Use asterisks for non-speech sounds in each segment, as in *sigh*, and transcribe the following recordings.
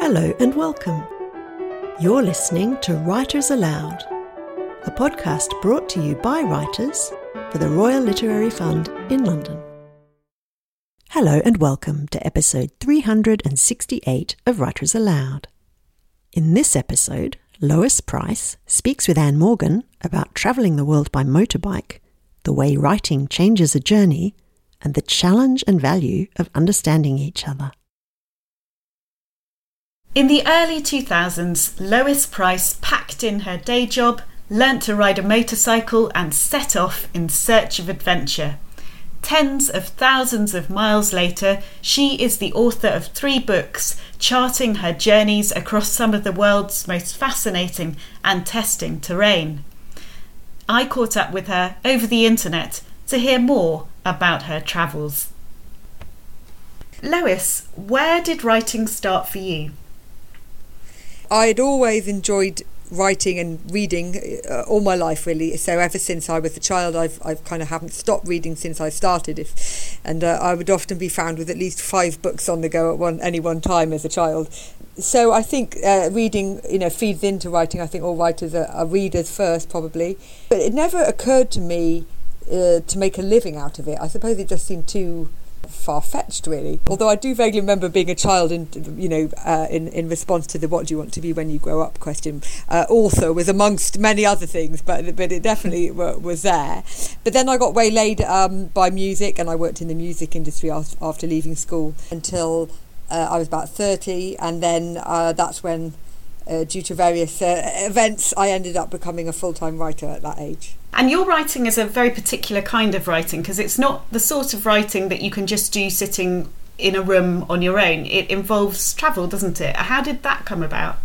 Hello and welcome. You're listening to Writers Aloud, a podcast brought to you by writers for the Royal Literary Fund in London. Hello and welcome to episode 368 of Writers Aloud. In this episode, Lois Pryce speaks with Ann Morgan about travelling the world by motorbike, the way writing changes a journey, and the challenge and value of understanding each other. In the early 2000s, Lois Pryce packed in her day job, learnt to ride a motorcycle, and set off in search of adventure. Tens of thousands of miles later, she is the author of three books charting her journeys across some of the world's most fascinating and testing terrain. I caught up with her over the internet to hear more about her travels. Lois, where did writing start for you? I'd always enjoyed writing and reading uh, all my life really. So ever since I was a child I've I've kind of haven't stopped reading since I started if and uh, I would often be found with at least five books on the go at one any one time as a child. So I think uh, reading you know feeds into writing. I think all writers are, are readers first probably. But it never occurred to me uh, to make a living out of it. I suppose it just seemed too far fetched, really. Although I do vaguely remember being a child, and you know, uh, in in response to the "What do you want to be when you grow up?" question, uh, also was amongst many other things, but but it definitely was there. But then I got waylaid um, by music, and I worked in the music industry after leaving school until uh, I was about thirty, and then uh, that's when. Uh, due to various uh, events, I ended up becoming a full time writer at that age. And your writing is a very particular kind of writing because it's not the sort of writing that you can just do sitting in a room on your own. It involves travel, doesn't it? How did that come about?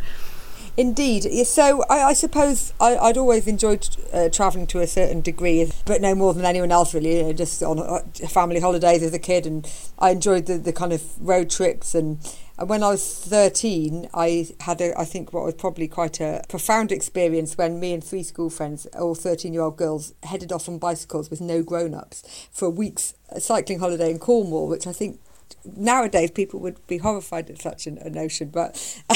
Indeed. So I, I suppose I, would always enjoyed uh, travelling to a certain degree, but no more than anyone else really. You know, just on uh, family holidays as a kid, and I enjoyed the, the kind of road trips and and when I was 13, I had, a, I think, what was probably quite a profound experience when me and three school friends, all 13 year old girls, headed off on bicycles with no grown ups for a week's cycling holiday in Cornwall, which I think nowadays people would be horrified at such a, a notion, but *laughs*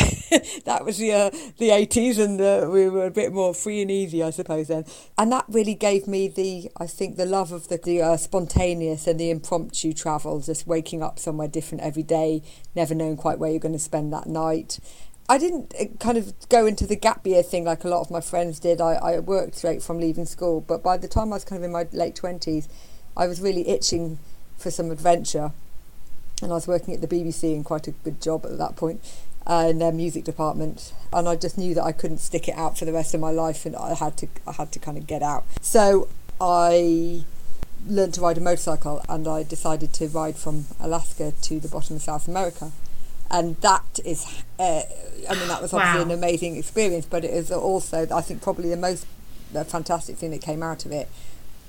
that was the uh, the eighties, and uh, we were a bit more free and easy, I suppose. Then, and that really gave me the I think the love of the, the uh, spontaneous and the impromptu travel, just waking up somewhere different every day, never knowing quite where you're going to spend that night. I didn't uh, kind of go into the gap year thing like a lot of my friends did. I, I worked straight from leaving school, but by the time I was kind of in my late twenties, I was really itching for some adventure and I was working at the BBC in quite a good job at that point uh, in their music department. And I just knew that I couldn't stick it out for the rest of my life and I had to I had to kind of get out. So I learned to ride a motorcycle and I decided to ride from Alaska to the bottom of South America. And that is uh, I mean that was obviously wow. an amazing experience but it is also I think probably the most the fantastic thing that came out of it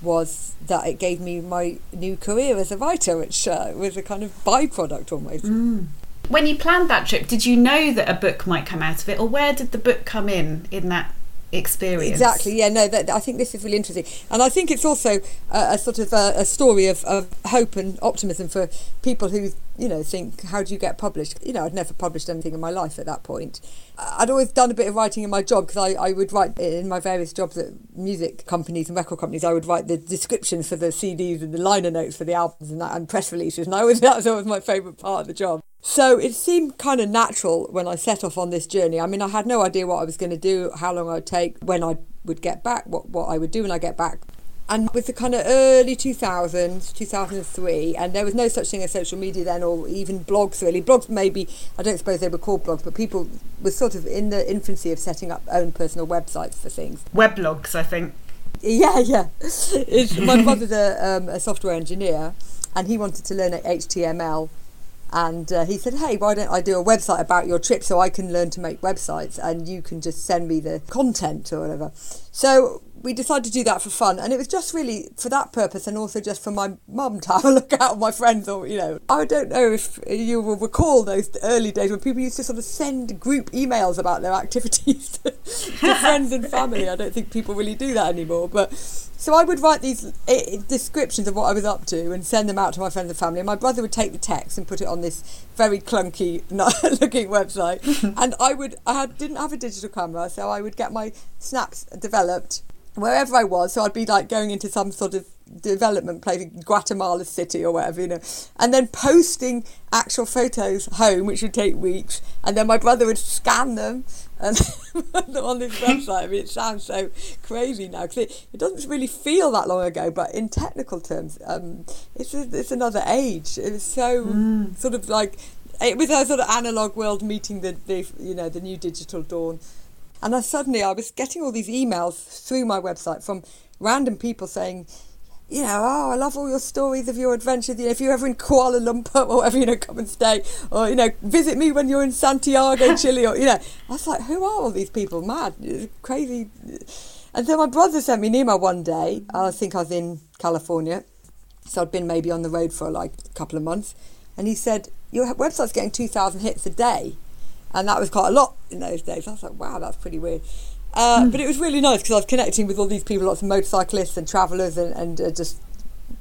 was that it gave me my new career as a writer, which uh, was a kind of byproduct almost. Mm. When you planned that trip, did you know that a book might come out of it, or where did the book come in in that experience. Exactly. Yeah. No. That, I think this is really interesting, and I think it's also a, a sort of a, a, story of, of hope and optimism for people who you know think, how do you get published? You know, I'd never published anything in my life at that point. I'd always done a bit of writing in my job because I, I would write in my various jobs at music companies and record companies. I would write the descriptions for the CDs and the liner notes for the albums and that and press releases, and I was *laughs* that was always my favourite part of the job. So it seemed kind of natural when I set off on this journey. I mean, I had no idea what I was going to do, how long I'd take, when I would get back, what, what I would do when I get back. And with the kind of early 2000s, 2003, and there was no such thing as social media then, or even blogs really. Blogs, maybe, I don't suppose they were called blogs, but people were sort of in the infancy of setting up own personal websites for things. Weblogs, I think. Yeah, *laughs* yeah. my brother's a, um, a software engineer, and he wanted to learn HTML and uh, he said, "Hey, why don't I do a website about your trip so I can learn to make websites, and you can just send me the content or whatever." So we decided to do that for fun, and it was just really for that purpose, and also just for my mum to have a look at my friends, or you know, I don't know if you will recall those early days when people used to sort of send group emails about their activities to, *laughs* to friends and family. I don't think people really do that anymore, but So I would write these eh, descriptions of what I was up to and send them out to my friends and family. And my brother would take the text and put it on this very clunky *laughs* looking website. *laughs* and I would, I had, didn't have a digital camera, so I would get my snaps developed wherever I was. So I'd be like going into some sort of development place, in Guatemala City or whatever, you know, and then posting actual photos home, which would take weeks, and then my brother would scan them and *laughs* on this website. I mean, it sounds so crazy now because it, it doesn't really feel that long ago, but in technical terms, um, it's a, it's another age. It was so mm. sort of like it was a sort of analog world meeting the, the you know the new digital dawn. And I suddenly I was getting all these emails through my website from random people saying, you know, oh, I love all your stories of your adventures. You know, if you're ever in Kuala Lumpur or whatever, you know, come and stay. Or, you know, visit me when you're in Santiago, *laughs* Chile. Or, you know, I was like, who are all these people? Mad, crazy. And so my brother sent me an email one day. I think I was in California. So I'd been maybe on the road for like a couple of months. And he said, your website's getting 2,000 hits a day. And that was quite a lot in those days. I was like, wow, that's pretty weird. Uh, mm. But it was really nice because I was connecting with all these people, lots of motorcyclists and travellers, and, and uh, just,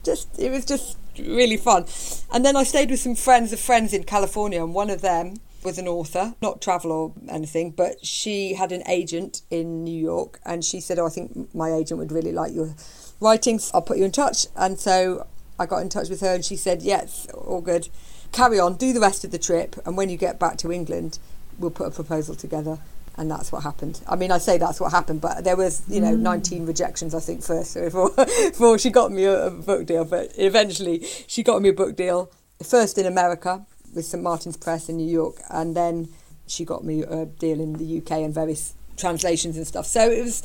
just it was just really fun. And then I stayed with some friends of friends in California, and one of them was an author, not travel or anything, but she had an agent in New York, and she said, "Oh, I think my agent would really like your writings. I'll put you in touch." And so I got in touch with her, and she said, "Yes, all good. Carry on, do the rest of the trip, and when you get back to England, we'll put a proposal together." And that's what happened. I mean, I say that's what happened, but there was, you know, mm. 19 rejections, I think, first before, before she got me a, a, book deal. But eventually, she got me a book deal, first in America with St Martin's Press in New York, and then she got me a deal in the UK and various translations and stuff. So it was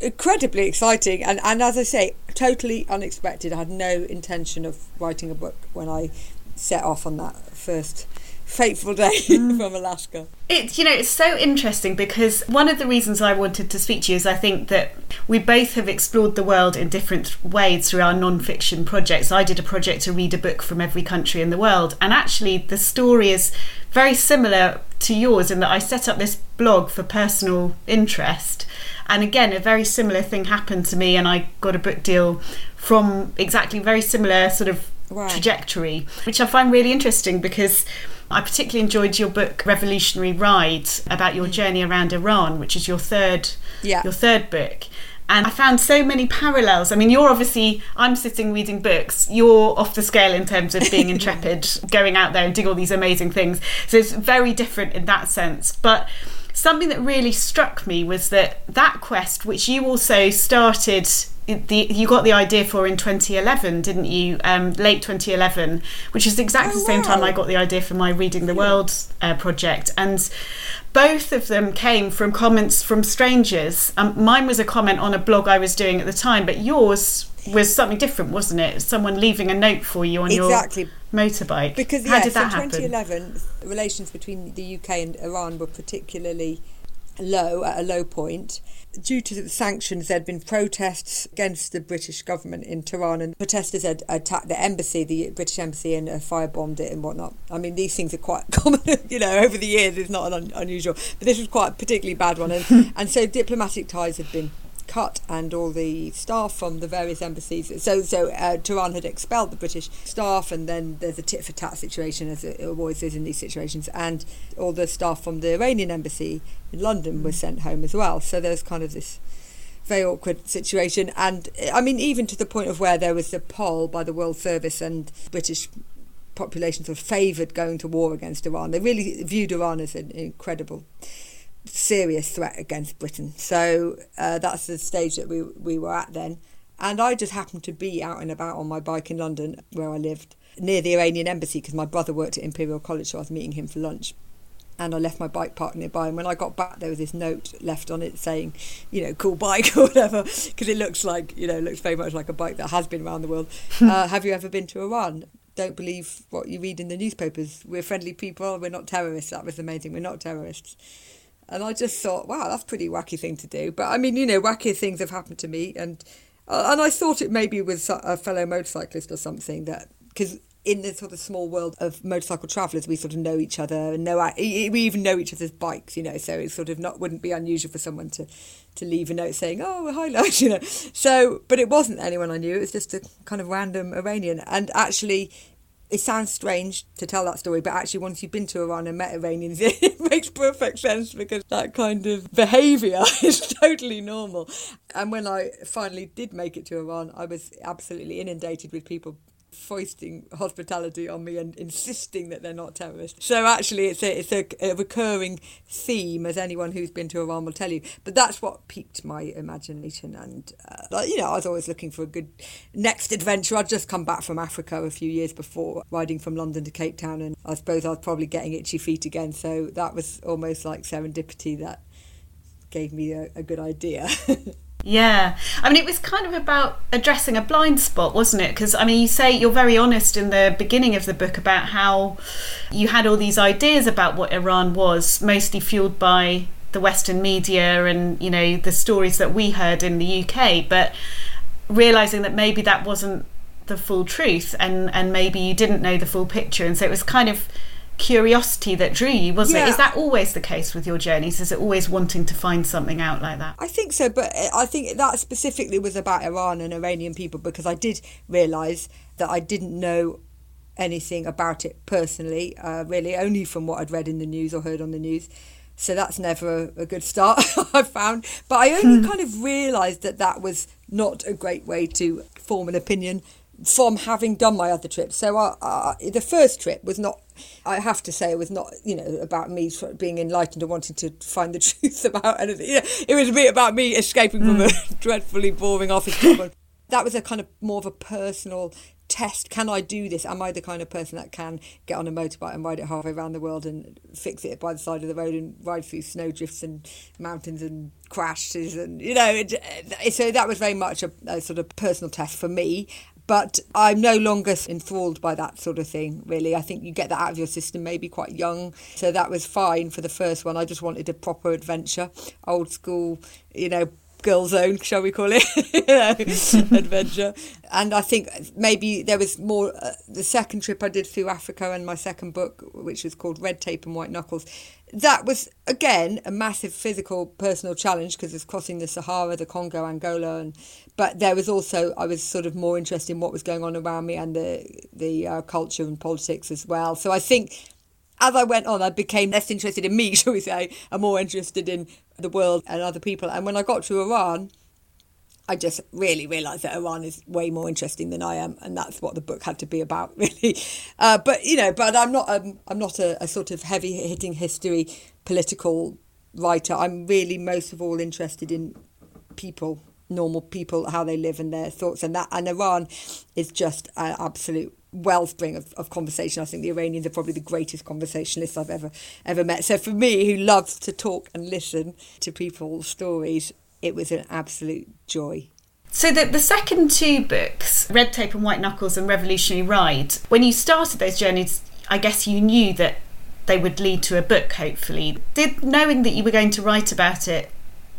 incredibly exciting, and, and as I say, totally unexpected. I had no intention of writing a book when I set off on that first fateful day *laughs* mm. from Alaska. It's you know it's so interesting because one of the reasons I wanted to speak to you is I think that we both have explored the world in different ways through our non-fiction projects. I did a project to read a book from every country in the world, and actually the story is very similar to yours in that I set up this blog for personal interest. And again, a very similar thing happened to me, and I got a book deal from exactly very similar sort of wow. trajectory, which I find really interesting because I particularly enjoyed your book Revolutionary Ride about your mm. journey around Iran, which is your third yeah. your third book. And I found so many parallels. I mean, you're obviously, I'm sitting reading books. You're off the scale in terms of being *laughs* intrepid, going out there and doing all these amazing things. So it's very different in that sense. But something that really struck me was that that quest, which you also started the, you got the idea for in 2011, didn't you? Um, late 2011, which is exactly oh, the same wow. time I got the idea for my Reading the World uh, project. And both of them came from comments from strangers. Um, mine was a comment on a blog I was doing at the time, but yours was something different, wasn't it? Someone leaving a note for you on exactly. your motorbike. Because yeah, How did that so happen? 2011, relations between the UK and Iran were particularly low at a low point due to the sanctions, there had been protests against the British government in Tehran, and protesters had attacked the embassy, the British embassy, and uh, firebombed it and whatnot. I mean, these things are quite *laughs* common, you know, over the years. It's not un- unusual, but this was quite a particularly bad one, and, *laughs* and so diplomatic ties had been cut and all the staff from the various embassies. So, so uh, Tehran had expelled the British staff, and then there's a tit for tat situation, as it always is in these situations, and all the staff from the Iranian embassy in London were sent home as well. So there's kind of this very awkward situation, and I mean, even to the point of where there was a poll by the World Service and British population sort of favoured going to war against Iran. They really viewed Iran as an incredible serious threat against Britain. So uh, that's the stage that we we were at then. And I just happened to be out and about on my bike in London, where I lived, near the Iranian embassy, because my brother worked at Imperial College, so I was meeting him for lunch. And I left my bike parked nearby. And when I got back, there was this note left on it saying, you know, cool bike *laughs* or whatever, because it looks like, you know, looks very much like a bike that has been around the world. *laughs* uh, have you ever been to Iran? Don't believe what you read in the newspapers. We're friendly people. We're not terrorists. That was amazing. We're not terrorists. And I just thought, wow, that's pretty wacky thing to do. But I mean, you know, wacky things have happened to me, and uh, and I thought it maybe was a fellow motorcyclist or something that because in the sort of small world of motorcycle travellers, we sort of know each other and know we even know each other's bikes, you know. So it's sort of not wouldn't be unusual for someone to to leave a note saying, "Oh, hi, love," *laughs* you know. So, but it wasn't anyone I knew. It was just a kind of random Iranian, and actually it sounds strange to tell that story, but actually, once you've been to Iran and met Iranians, *laughs* it makes perfect sense because that kind of behaviour *laughs* is totally normal. And when I finally did make it to Iran, I was absolutely inundated with people foisting hospitality on me and insisting that they're not terrorists. So actually, it's a it's a, a, recurring theme, as anyone who's been to Iran will tell you. But that's what piqued my imagination, and uh, you know, I was always looking for a good next adventure. I'd just come back from Africa a few years before, riding from London to Cape Town, and I suppose I was probably getting itchy feet again. So that was almost like serendipity that gave me a, a good idea. *laughs* Yeah. I mean, it was kind of about addressing a blind spot, wasn't it? Because, I mean, you say you're very honest in the beginning of the book about how you had all these ideas about what Iran was, mostly fueled by the Western media and, you know, the stories that we heard in the UK, but realizing that maybe that wasn't the full truth and, and maybe you didn't know the full picture. And so it was kind of curiosity that drew you, wasn't yeah. it? Is that always the case with your journeys? Is it always wanting to find something out like that? I think so, but I think that specifically was about Iran and Iranian people because I did realise that I didn't know anything about it personally, uh, really, only from what I'd read in the news or heard on the news. So that's never a, a good start, *laughs* I found. But I only hmm. kind of realised that that was not a great way to form an opinion from having done my other trips. So uh, uh, the first trip was not, I have to say, it was not, you know, about me being enlightened and wanting to find the *laughs* truth about anything. You know, it was a bit about me escaping from a hmm. *laughs* dreadfully boring office job. *laughs* that was a kind of more of a personal test can I do this? Am I the kind of person that can get on a motorbike and ride it halfway around the world and fix it by the side of the road and ride through snowdrifts and mountains and crashes and you know it, so that was very much a, a, sort of personal test for me but I'm no longer enthralled by that sort of thing, really. I think you get that out of your system maybe quite young. So that was fine for the first one. I just wanted a proper adventure, old school, you know, girl zone, shall we call it, *laughs* adventure. And I think maybe there was more. Uh, the second trip I did through Africa and my second book, which was called Red Tape and White Knuckles, that was again a massive physical personal challenge because it's crossing the Sahara, the Congo, Angola, and but there was also I was sort of more interested in what was going on around me and the the uh, culture and politics as well. So I think as I went on, I became less interested in me, *laughs* shall we say, and more interested in the world and other people. And when I got to Iran, I just really realised that Iran is way more interesting than I am, and that's what the book had to be about, *laughs* really. Uh, but you know, but I'm not um, I'm not a, a sort of heavy hitting history political writer. I'm really most of all interested in people, normal people, how they live and their thoughts, and that. And Iran is just an absolute wellspring of, of conversation. I think the Iranians are probably the greatest conversationalists I've ever ever met. So for me, who loves to talk and listen to people's stories, it was an absolute joy. So the, the second two books, Red Tape and White Knuckles and Revolutionary Ride, when you started those journeys, I guess you knew that they would lead to a book, hopefully. Did knowing that you were going to write about it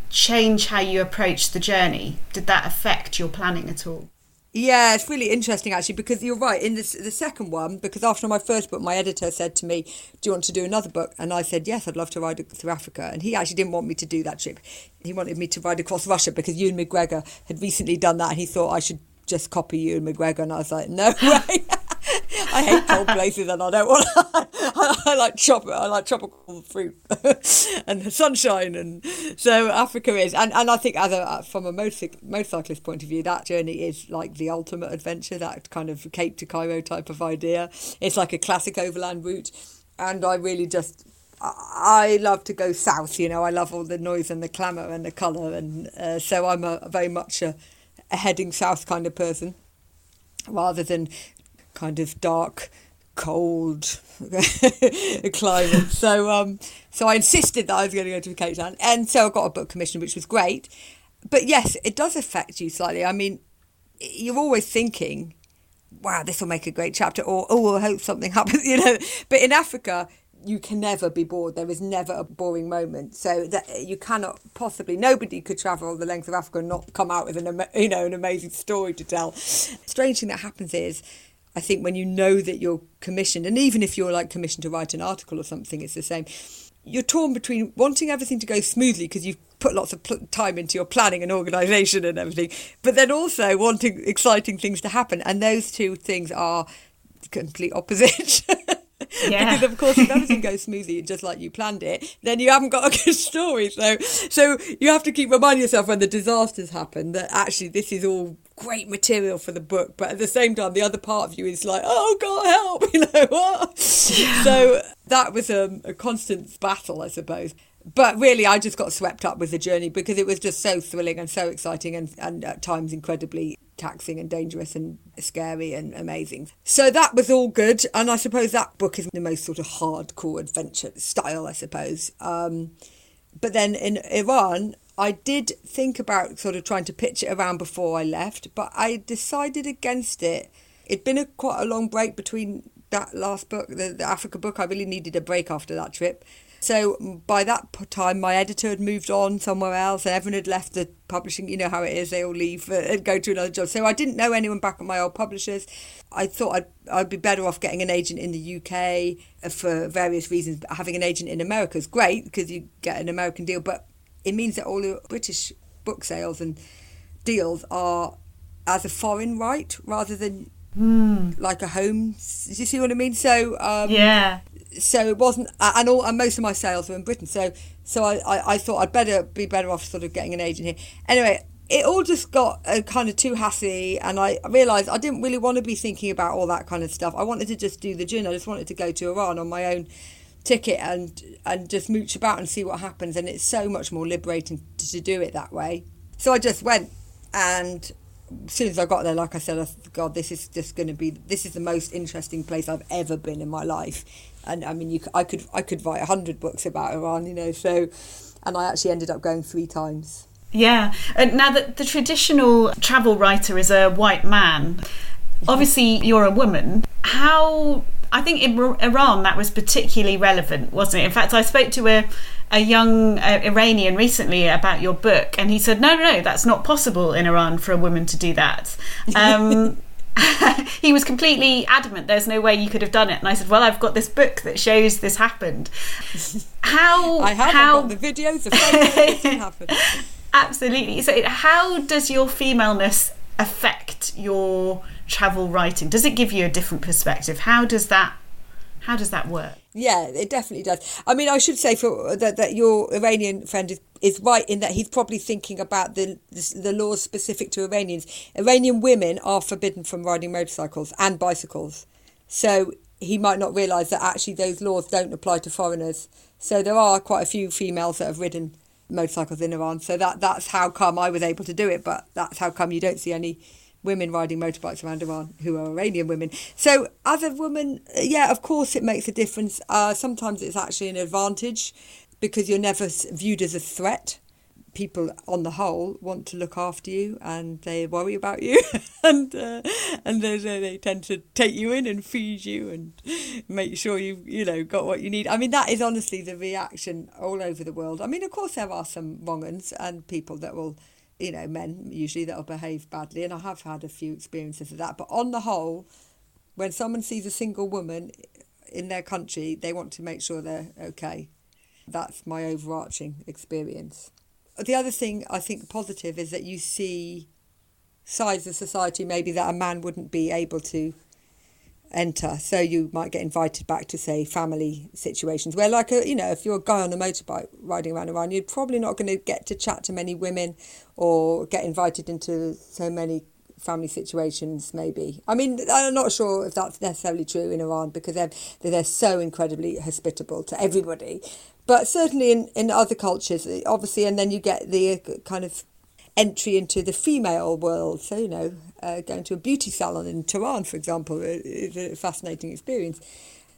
change how you approached the journey? Did that affect your planning at all? Yeah, it's really interesting actually because you're right. In this, the second one, because after my first book, my editor said to me, "Do you want to do another book?" And I said, "Yes, I'd love to ride through Africa." And he actually didn't want me to do that trip. He wanted me to ride across Russia because Ewan McGregor had recently done that, and he thought I should just copy Ewan McGregor. And I was like, "No *laughs* way." I hate cold places and I don't want. I, *laughs* I like tropical. I like tropical fruit *laughs* and the sunshine, and so Africa is. And, and I think as a from a motorcyc- motorcyclist point of view, that journey is like the ultimate adventure. That kind of Cape to Cairo type of idea. It's like a classic overland route, and I really just I love to go south. You know, I love all the noise and the clamour and the colour, and uh, so I'm a very much a, a heading south kind of person rather than kind of dark, cold *laughs* climate. *laughs* So um, so I insisted that I was going to go to Cape Town, and so I got a book commission, which was great. But yes, it does affect you slightly. I mean, you're always thinking, "Wow, this will make a great chapter," or "Oh, I hope something *laughs* happens," you know. But in Africa, you can never be bored. There is never a boring moment. So that you cannot possibly nobody could travel the length of Africa and not come out with an you know an amazing story to tell. Strange thing that happens is I think when you know that you're commissioned, and even if you're like commissioned to write an article or something, it's the same. You're torn between wanting everything to go smoothly because you've put lots of pl- time into your planning and organisation and everything, but then also wanting exciting things to happen. And those two things are complete opposite. *laughs* *laughs* Yeah. because of course, if *laughs* everything goes smoothly, just like you planned it, then you haven't got a *laughs* good story. So, so you have to keep reminding yourself when the disasters happen that actually this is all great material for the book, but at the same time, the other part of you is like, oh God, help, you know what? Yeah. So that was a, a constant battle, I suppose but really I just got swept up with the journey because it was just so thrilling and so exciting and, and at times incredibly taxing and dangerous and scary and amazing. So that was all good. And I suppose that book is the most sort of hardcore adventure style, I suppose. Um, but then in Iran, I did think about sort of trying to pitch it around before I left, but I decided against it. It'd been a quite a long break between that last book, the, the Africa book. I really needed a break after that trip. So by that time, my editor had moved on somewhere else, and everyone had left the publishing. You know how it is; they all leave uh, and go to another job. So I didn't know anyone back at my old publishers. I thought I'd I'd be better off getting an agent in the UK uh, for various reasons. Having an agent in America is great because you get an American deal, but it means that all the British book sales and deals are as a foreign right rather than mm. like a home. Do you see what I mean? So um, yeah, so it wasn't, and all and most of my sales were in Britain. So so I, I, I, thought I'd better be better off sort of getting an agent here. Anyway, it all just got uh, kind of too hassy, and I realised I didn't really want to be thinking about all that kind of stuff. I wanted to just do the journey. I just wanted to go to Iran on my own ticket and and just mooch about and see what happens. And it's so much more liberating to, to do it that way. So I just went, and as soon as I got there, like I said, I God, this is just going to be this is the most interesting place I've ever been in my life and I mean, you, I could I could write a hundred books about Iran, you know. So, and I actually ended up going three times. Yeah, and now that the traditional travel writer is a white man, obviously you're a woman. How I think in Iran that was particularly relevant, wasn't it? In fact, I spoke to a a young uh, Iranian recently about your book, and he said, "No, no, no, that's not possible in Iran for a woman to do that." *laughs* Um, *laughs* he was completely adamant there's no way you could have done it. And i said well i've got this book that shows this happened. *laughs* How i have how the videos of it happened. *laughs* Absolutely. So how does your femaleness affect your travel writing? Does it give you a different perspective? How does that how does that work? Yeah, it definitely does. I mean, I should say for that that your Iranian friend is, is right in that he's probably thinking about the, the, the laws specific to Iranians. Iranian women are forbidden from riding motorcycles and bicycles, so he might not realise that actually those laws don't apply to foreigners. So there are quite a few females that have ridden motorcycles in Iran. So that that's how come I was able to do it, but that's how come you don't see any women riding motorbikes around Iran who are Iranian women. So, as a woman, yeah, of course it makes a difference. Uh, sometimes it's actually an advantage because you're never viewed as a threat. People, on the whole, want to look after you and they worry about you, *laughs* and uh, and they, they tend to take you in and feed you and make sure you you know got what you need. I mean, that is honestly the reaction all over the world. I mean, of course, there are some wrong uns and people that will you know, men usually that'll behave badly, and I have had a few experiences of that. But on the whole, when someone sees a single woman in their country, they want to make sure they're okay. That's my overarching experience. The other thing I think positive is that you see sides of society maybe that a man wouldn't be able to enter. So you might get invited back to say family situations where, like a you know, if you're a guy on a motorbike riding around Iran, you're probably not going to get to chat to many women or get invited into so many family situations. Maybe I mean I'm not sure if that's necessarily true in Iran because they're they're so incredibly hospitable to everybody. But certainly in, in other cultures, obviously, and then you get the kind of entry into the female world. So, you know, uh, going to a beauty salon in Tehran, for example, is a fascinating experience.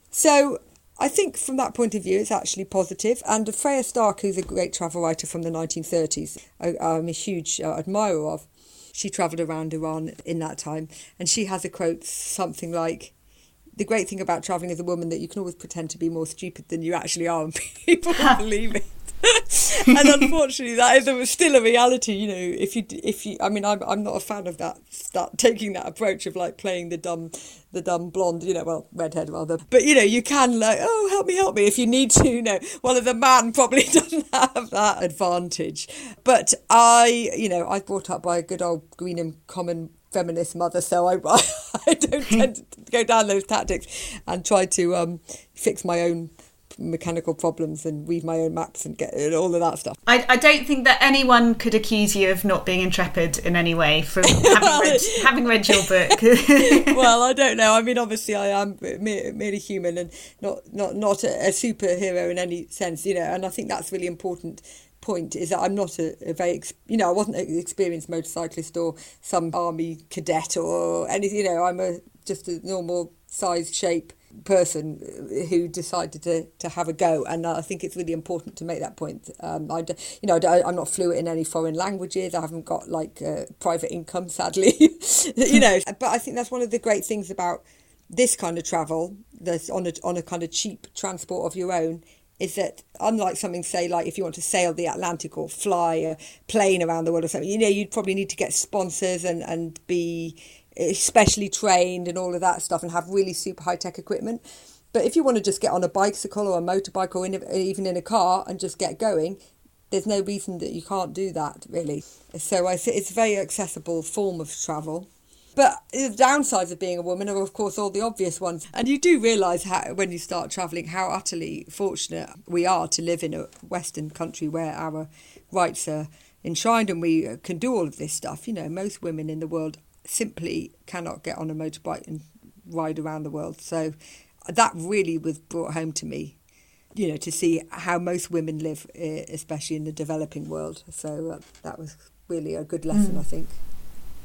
So, I think from that point of view, it's actually positive. And Freya Stark, who's a great travel writer from the 1930s, I, I'm a huge uh, admirer of. She travelled around Iran in that time, and she has a quote something like, the great thing about travelling as a woman that you can always pretend to be more stupid than you actually are and *laughs* people *laughs* believe it. *laughs* and unfortunately, that is still a reality. You know, if you if you, I mean, I'm I'm not a fan of that that taking that approach of like playing the dumb the dumb blonde, you know, well, redhead rather. But you know, you can like, oh, help me, help me, if you need to. You know, well, the man probably doesn't have that advantage. But I, you know, I was brought up by a good old Greenham Common feminist mother, so I, *laughs* I don't tend to go down those tactics and try to um, fix my own mechanical problems and read my own maps and get all of that stuff. I, I don't think that anyone could accuse you of not being intrepid in any way from having, read, *laughs* having read your book. *laughs* well, I don't know. I mean, obviously, I am merely human and not not not a, a superhero in any sense, you know. And I think that's really important point is that I'm not a, a, very, you know, I wasn't an experienced motorcyclist or some army cadet or anything, you know, I'm a just a normal size, shape person who decided to, to have a go. And I think it's really important to make that point. Um, I, you know, I, am not fluent in any foreign languages. I haven't got like uh, private income, sadly, *laughs* you know. *laughs* But I think that's one of the great things about this kind of travel, that's on a, on a kind of cheap transport of your own, is that unlike something say like if you want to sail the Atlantic or fly a plane around the world or something, you know, you'd probably need to get sponsors and, and be specially trained and all of that stuff and have really super high tech equipment. But if you want to just get on a bicycle or a motorbike or in a, even in a car and just get going, there's no reason that you can't do that really. So I it's a very accessible form of travel. But the downsides of being a woman are, of course, all the obvious ones. And you do realise how, when you start travelling, how utterly fortunate we are to live in a Western country where our rights are enshrined and we can do all of this stuff. You know, most women in the world simply cannot get on a motorbike and ride around the world. So that really was brought home to me, you know, to see how most women live, eh, especially in the developing world. So uh, that was really a good lesson, mm. I think.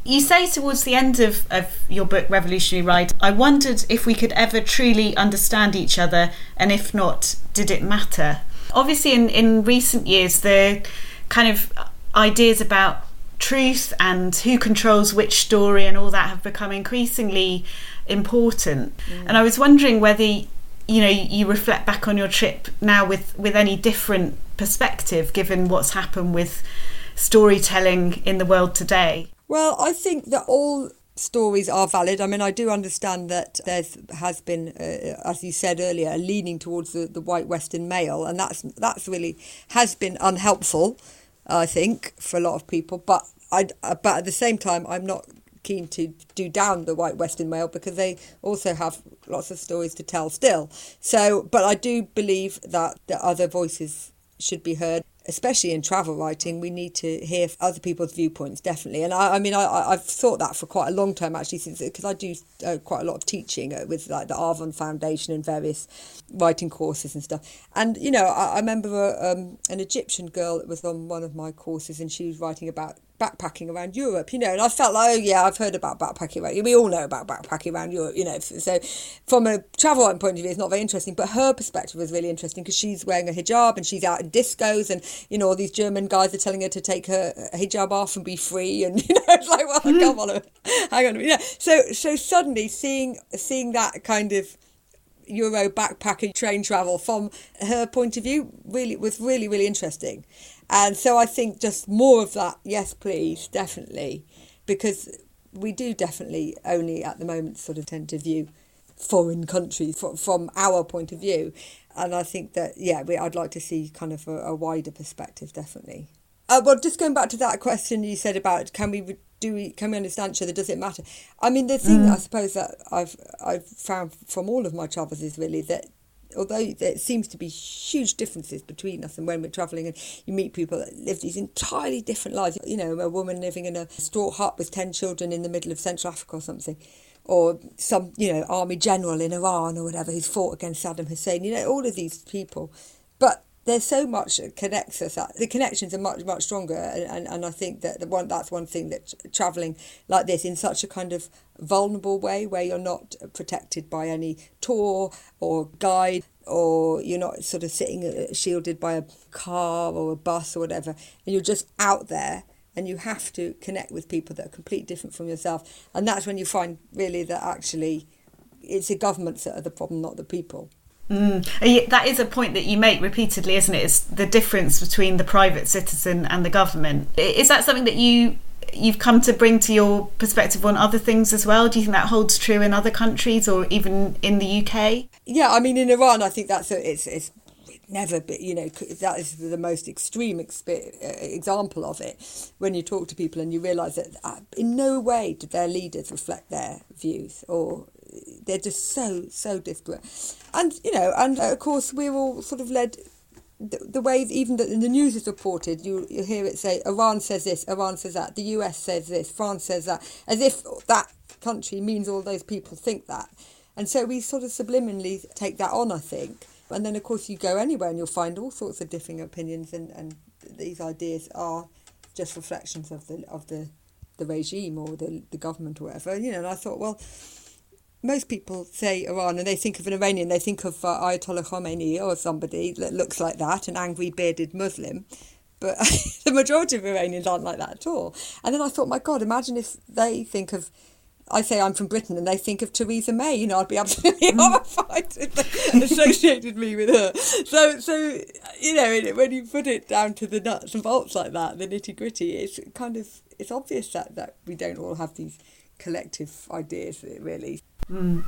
You say towards the end of, of your book, Revolutionary Ride, I wondered if we could ever truly understand each other, and if not, did it matter? Obviously, in, in recent years, the kind of ideas about truth and who controls which story and all that have become increasingly important. Mm. And I was wondering whether you know you reflect back on your trip now with with any different perspective given what's happened with storytelling in the world today. Well, I think that all stories are valid. I mean, I do understand that there has been, uh, as you said earlier, a leaning towards the, the white Western male, and that's that's really has been unhelpful I think, for a lot of people. But I, but at the same time, I'm not keen to do down the white Western male because they also have lots of stories to tell still. So, but I do believe that the other voices should be heard especially in travel writing, we need to hear other people's viewpoints, definitely. And I, I mean, I, I've thought that for quite a long time, actually, since because I do uh, quite a lot of teaching uh, with like the Arvon Foundation and various writing courses and stuff. And, you know, I, I remember a, um, an Egyptian girl that was on one of my courses and she was writing about backpacking around Europe, you know, and I felt like, oh yeah, I've heard about backpacking around. We all know about backpacking around Europe, you know. So, from a travel point of view, it's not very interesting, but her perspective was really interesting because she's wearing a hijab and she's out in discos, and you know, all these German guys are telling her to take her hijab off and be free, and *laughs* you know, it's like, well, mm. come on, hang on, yeah. So, so suddenly seeing seeing that kind of Euro backpacking train travel from her point of view really was really really interesting and so I think just more of that, yes, please, definitely, because we do definitely only at the moment sort of tend to view foreign countries from, from our point of view. And I think that, yeah, we, I'd like to see kind of a, a wider perspective, definitely. Uh, well, just going back to that question you said about can we do we can we understand each other? Does it matter? I mean, the thing mm. I suppose that I've I've found from all of my travels is really that although there seems to be huge differences between us and when we're travelling and you meet people that live these entirely different lives. You know, a woman living in a straw hut with 10 children in the middle of Central Africa or something. Or some, you know, army general in Iran or whatever who's fought against Saddam Hussein. You know, all of these people. But there's so much that connects us. The connections are much much stronger, and, and, and I think that the one that's one thing that traveling like this in such a kind of vulnerable way, where you're not protected by any tour or guide, or you're not sort of sitting uh, shielded by a car or a bus or whatever, and you're just out there. And you have to connect with people that are completely different from yourself. And that's when you find really that actually it's the governments that are the problem, not the people. Mm. That is a point that you make repeatedly, isn't it? It's the difference between the private citizen and the government. Is that something that you you've come to bring to your perspective on other things as well? Do you think that holds true in other countries or even in the UK? Yeah, I mean, in Iran, I think that's a, it's it's never been, you know, that is the most extreme exp- example of it. When you talk to people and you realise that uh, in no way do their leaders reflect their views or they're just so so disparate. And you know and uh, of course we're all sort of led the, the way even that the news is reported. You you hear it say Iran says this Iran says that the US says this France says that as if that country means all those people think that. And so we sort of subliminally take that on I think. And then of course you go anywhere and you'll find all sorts of differing opinions and, and these ideas are just reflections of the of the the regime or the the government or whatever you know. And I thought well most people say Iran and they think of an Iranian, they think of uh, Ayatollah Khomeini or somebody that looks like that, an angry bearded Muslim. But *laughs* the majority of Iranians aren't like that at all. And then I thought, my God, imagine if they think of I say I'm from Britain and they think of Theresa May, you know, I'd be *laughs* absolutely mm. horrified if they associated me with her. So, so you know, when you put it down to the nuts and bolts like that, the nitty gritty, it's kind of it's obvious that, that we don't all have these collective ideas, really. Mm.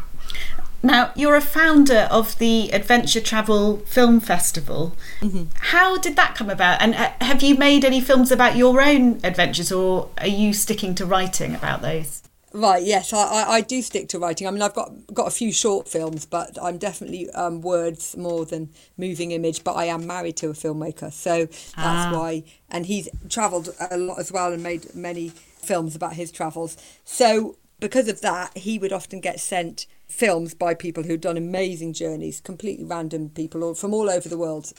Now, you're a founder of the Adventure Travel Film Festival. Mm-hmm. How did that come about? And uh, have you made any films about your own adventures, or are you sticking to writing about those? Right. Yes, I, I, I do stick to writing. I mean, I've got got a few short films, but I'm definitely um, words more than moving image. But I am married to a filmmaker, so that's ah. why. And he's travelled a lot as well and made many films about his travels. So because of that, he would often get sent films by people who'd done amazing journeys, completely random people from all over the world.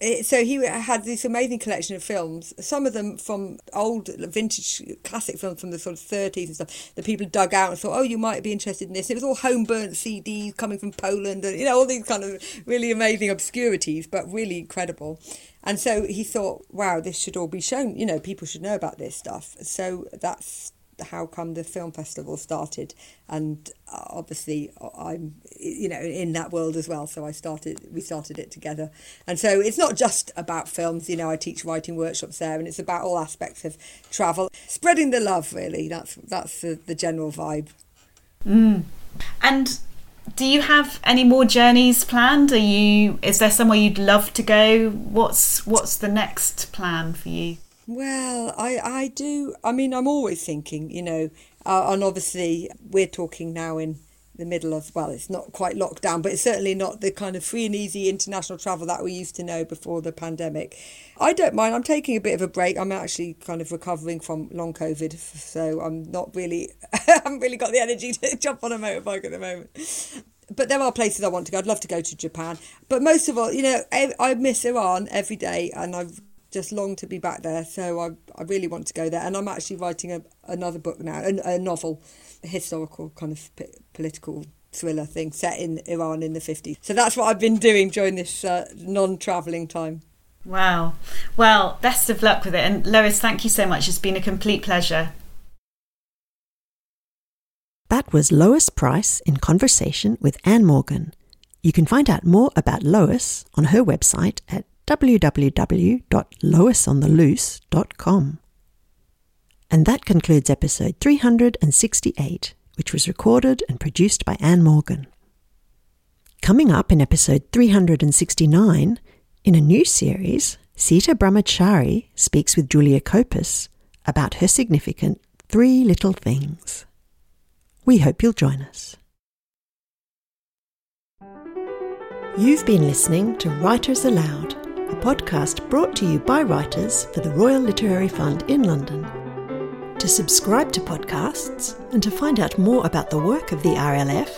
It, so he had this amazing collection of films, some of them from old vintage classic films from the sort of 30s and stuff that people dug out and thought, oh, you might be interested in this. It was all home burnt CDs coming from Poland and, you know, all these kind of really amazing obscurities, but really incredible. And so he thought, wow, this should all be shown. You know, people should know about this stuff. So that's how come the film festival started? And uh, obviously i'm you know in that world as well so i started we started it together. And so it's not just about films you know i teach writing workshops there and it's about all aspects of travel. Spreading the love really that's that's the, the general vibe. Mm. and do you have any more journeys planned? Are you is there somewhere you'd love to go? What's what's the next plan for you well, I, I do. I mean, I'm always thinking, you know, uh, and obviously we're talking now in the middle of, well, it's not quite lockdown, but it's certainly not the kind of free and easy international travel that we used to know before the pandemic. I don't mind. I'm taking a bit of a break. I'm actually kind of recovering from long COVID, *laughs* so I'm not really, *laughs* I haven't really got the energy to *laughs* jump on a motorbike at the moment but there are places I want to go. I'd love to go to Japan, but most of all, you know, I miss Iran every day, and I've just long to be back there. So I, I really want to go there. And I'm actually writing a, another book now, a, a novel, a historical kind of p- political thriller thing set in Iran in the 50s. So that's what I've been doing during this uh, non travelling time. Wow. Well, best of luck with it. And Lois, thank you so much. It's been a complete pleasure. That was Lois Pryce in conversation with Ann Morgan. You can find out more about Lois on her website at www.loisontheloose.com. And that concludes episode 368, which was recorded and produced by Ann Morgan. Coming up in episode 369, in a new series, Sita Brahmachari speaks with Julia Copus about her significant Three Little Things. We hope you'll join us. You've been listening to Writers Aloud a podcast brought to you by writers for the Royal Literary Fund in London. To subscribe to podcasts and to find out more about the work of the RLF,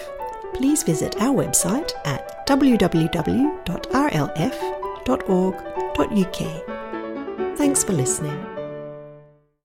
please visit our website at www.rlf.org.uk. Thanks for listening.